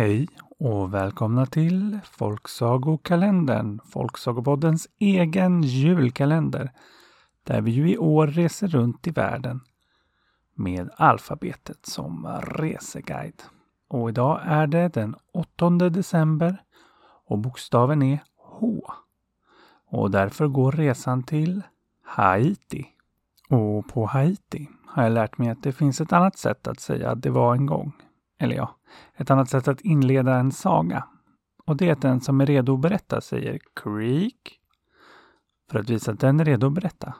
Hej och välkomna till Folksagokalendern, Folksagopoddens egen julkalender, där vi ju i år reser runt i världen med alfabetet som reseguide. Och idag är det den 8 december och bokstaven är H. Och därför går resan till Haiti. Och på Haiti har jag lärt mig att det finns ett annat sätt att säga att det var en gång. Eller ja, ett annat sätt att inleda en saga. Och det är att den som är redo att berätta säger Creek för att visa att den är redo att berätta.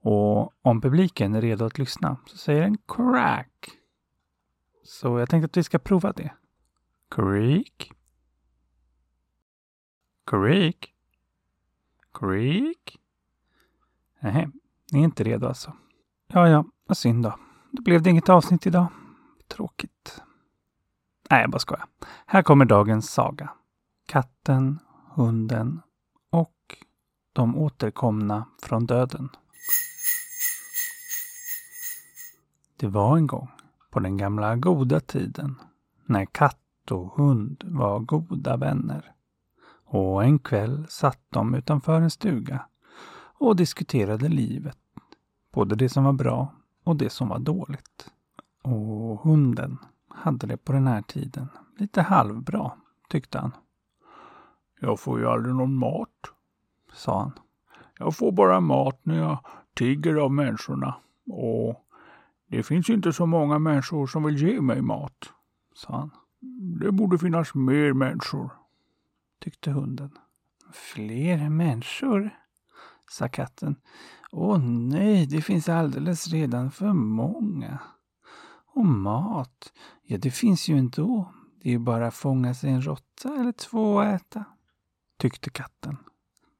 Och om publiken är redo att lyssna så säger den Crack. Så jag tänkte att vi ska prova det. Creek. Creek. Creek. Nej, ni är inte redo alltså. Ja, ja, vad synd då. Då blev det inget avsnitt idag. Tråkigt. Nej, jag bara skojar. Här kommer dagens saga. Katten, hunden och de återkomna från döden. Det var en gång, på den gamla goda tiden, när katt och hund var goda vänner. Och en kväll satt de utanför en stuga och diskuterade livet. Både det som var bra och det som var dåligt. Och hunden hade det på den här tiden lite halvbra, tyckte han. Jag får ju aldrig någon mat, sa han. Jag får bara mat när jag tigger av människorna. Och det finns inte så många människor som vill ge mig mat, sa han. Det borde finnas mer människor, tyckte hunden. Fler människor? sa katten. Åh nej, det finns alldeles redan för många. Och mat, ja det finns ju ändå. Det är ju bara att fånga sig en råtta eller två och äta, tyckte katten.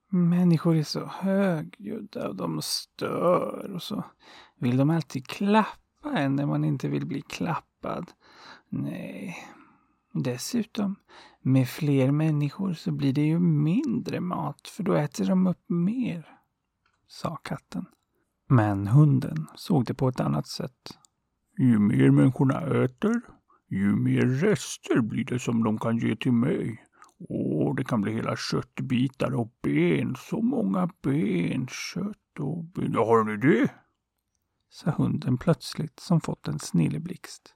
Människor är så högljudda och de stör och så vill de alltid klappa en när man inte vill bli klappad. Nej, dessutom med fler människor så blir det ju mindre mat för då äter de upp mer, sa katten. Men hunden såg det på ett annat sätt. Ju mer människorna äter, ju mer rester blir det som de kan ge till mig. Och det kan bli hela köttbitar och ben. Så många ben, kött och ben. Ja, har ni det? sa hunden plötsligt som fått en snilleblixt.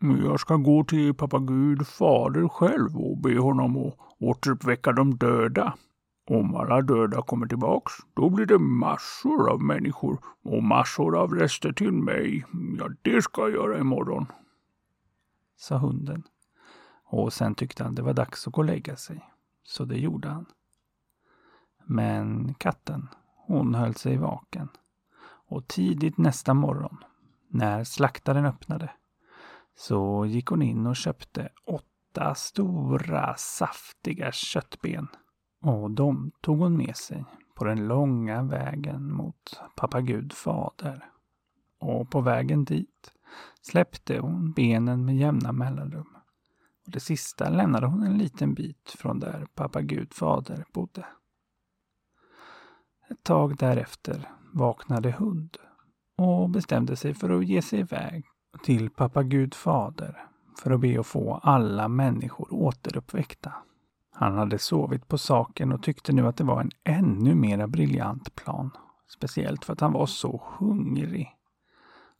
Jag ska gå till pappa Gud fader själv och be honom att återuppväcka de döda. Om alla döda kommer tillbaks, då blir det massor av människor och massor av rester till mig. Ja, det ska jag göra imorgon. Sa hunden. Och sen tyckte han det var dags att gå och lägga sig. Så det gjorde han. Men katten, hon höll sig vaken. Och tidigt nästa morgon, när slaktaren öppnade, så gick hon in och köpte åtta stora saftiga köttben och de tog hon med sig på den långa vägen mot pappa Gud fader. Och på vägen dit släppte hon benen med jämna mellanrum. Och det sista lämnade hon en liten bit från där pappa Gud fader bodde. Ett tag därefter vaknade hund och bestämde sig för att ge sig iväg till pappa Gud fader för att be att få alla människor återuppväckta. Han hade sovit på saken och tyckte nu att det var en ännu mera briljant plan. Speciellt för att han var så hungrig.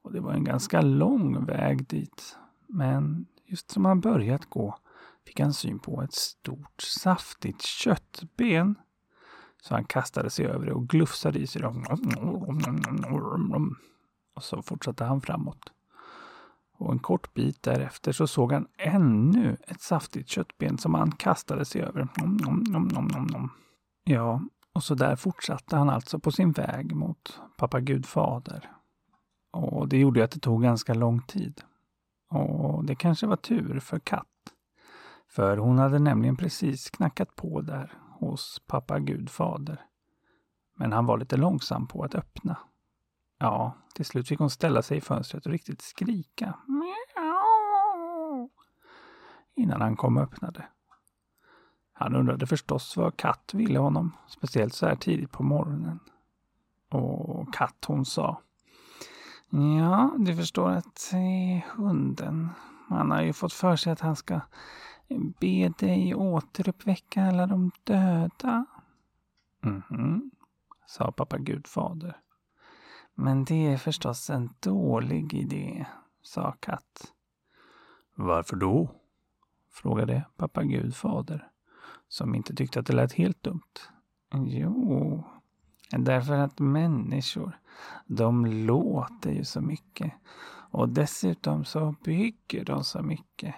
Och det var en ganska lång väg dit. Men just som han börjat gå fick han syn på ett stort saftigt köttben. Så han kastade sig över det och glufsade i sig det. Och så fortsatte han framåt och en kort bit därefter så såg han ännu ett saftigt köttben som han kastade sig över. Nom, nom, nom, nom, nom. Ja, och så där fortsatte han alltså på sin väg mot pappa Gud fader. Och det gjorde att det tog ganska lång tid. Och det kanske var tur för Katt. För hon hade nämligen precis knackat på där hos pappa Gud fader. Men han var lite långsam på att öppna. Ja, till slut fick hon ställa sig i fönstret och riktigt skrika. Innan han kom och öppnade. Han undrade förstås vad Katt ville honom, speciellt så här tidigt på morgonen. Och Katt hon sa. Ja, du förstår att det är hunden. Han har ju fått för sig att han ska be dig återuppväcka alla de döda. Mhm, sa pappa Gudfader. Men det är förstås en dålig idé, sa Katt. Varför då? frågade pappa Gudfader, som inte tyckte att det lät helt dumt. Jo, därför att människor, de låter ju så mycket. Och dessutom så bygger de så mycket.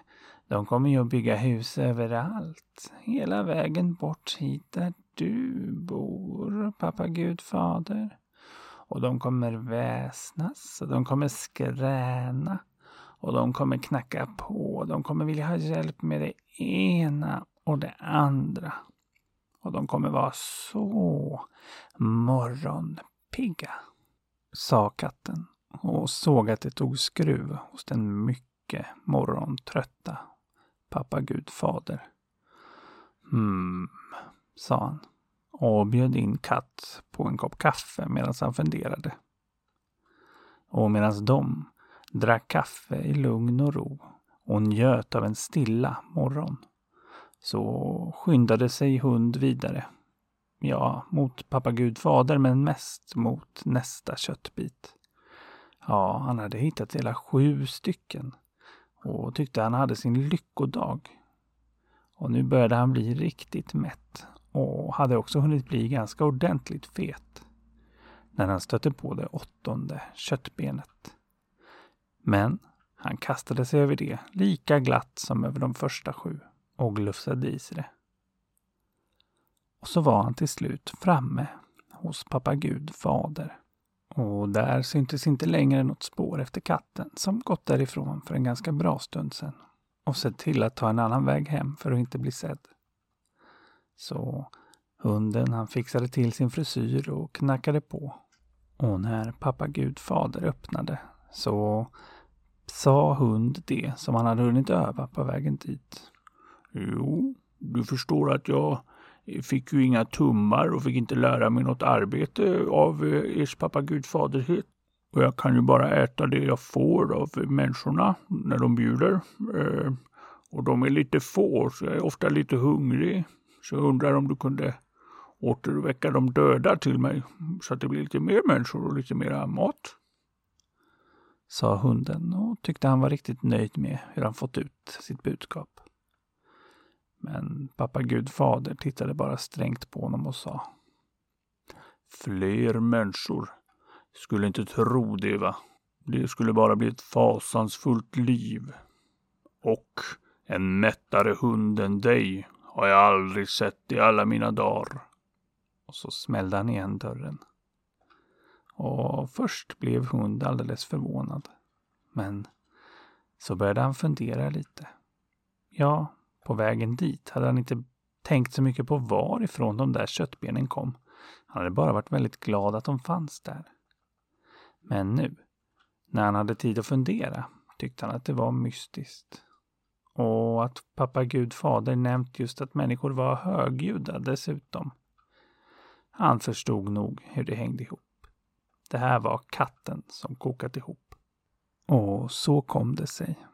De kommer ju att bygga hus överallt. Hela vägen bort hit där du bor, pappa Gudfader. Och de kommer väsnas och de kommer skräna. Och de kommer knacka på. De kommer vilja ha hjälp med det ena och det andra. Och de kommer vara så morgonpigga, sa katten och såg att det tog skruv hos den mycket morgontrötta pappa Gudfader. Hmm, sa han och bjöd in Katt på en kopp kaffe medan han funderade. Och medan de drack kaffe i lugn och ro och njöt av en stilla morgon så skyndade sig hund vidare. Ja, mot pappa Gud fader men mest mot nästa köttbit. Ja, han hade hittat hela sju stycken och tyckte han hade sin lyckodag. Och nu började han bli riktigt mätt och hade också hunnit bli ganska ordentligt fet när han stötte på det åttonde köttbenet. Men han kastade sig över det lika glatt som över de första sju och glufsade i sig det. Och så var han till slut framme hos pappa Gud fader. Och där syntes inte längre något spår efter katten som gått därifrån för en ganska bra stund sedan och sett till att ta en annan väg hem för att inte bli sedd. Så hunden han fixade till sin frisyr och knackade på. Och när pappa Gud fader öppnade så sa hund det som han hade hunnit öva på vägen dit. Jo, du förstår att jag fick ju inga tummar och fick inte lära mig något arbete av eh, ers pappa gudfaderhet. Och jag kan ju bara äta det jag får av människorna när de bjuder. Eh, och de är lite få, så jag är ofta lite hungrig. Så jag undrar om du kunde återväcka de döda till mig så att det blir lite mer människor och lite mer mat. Sa hunden och tyckte han var riktigt nöjd med hur han fått ut sitt budskap. Men pappa Gud fader tittade bara strängt på honom och sa. Fler människor. Skulle inte tro det va. Det skulle bara bli ett fasansfullt liv. Och en mättare hund än dig har jag aldrig sett i alla mina dagar. Och så smällde han igen dörren. Och först blev hund alldeles förvånad. Men så började han fundera lite. Ja, på vägen dit hade han inte tänkt så mycket på varifrån de där köttbenen kom. Han hade bara varit väldigt glad att de fanns där. Men nu, när han hade tid att fundera, tyckte han att det var mystiskt. Och att pappa Gud fader nämnt just att människor var högljudda dessutom. Han förstod nog hur det hängde ihop. Det här var katten som kokat ihop. Och så kom det sig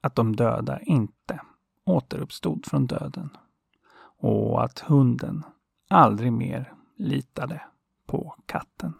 att de döda inte återuppstod från döden och att hunden aldrig mer litade på katten.